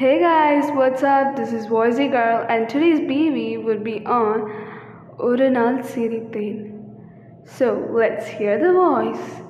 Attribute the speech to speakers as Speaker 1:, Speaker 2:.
Speaker 1: Hey guys, what's up? This is Voicy Girl, and today's BV would be on Oru Nal Sirithaen. So let's hear the voice.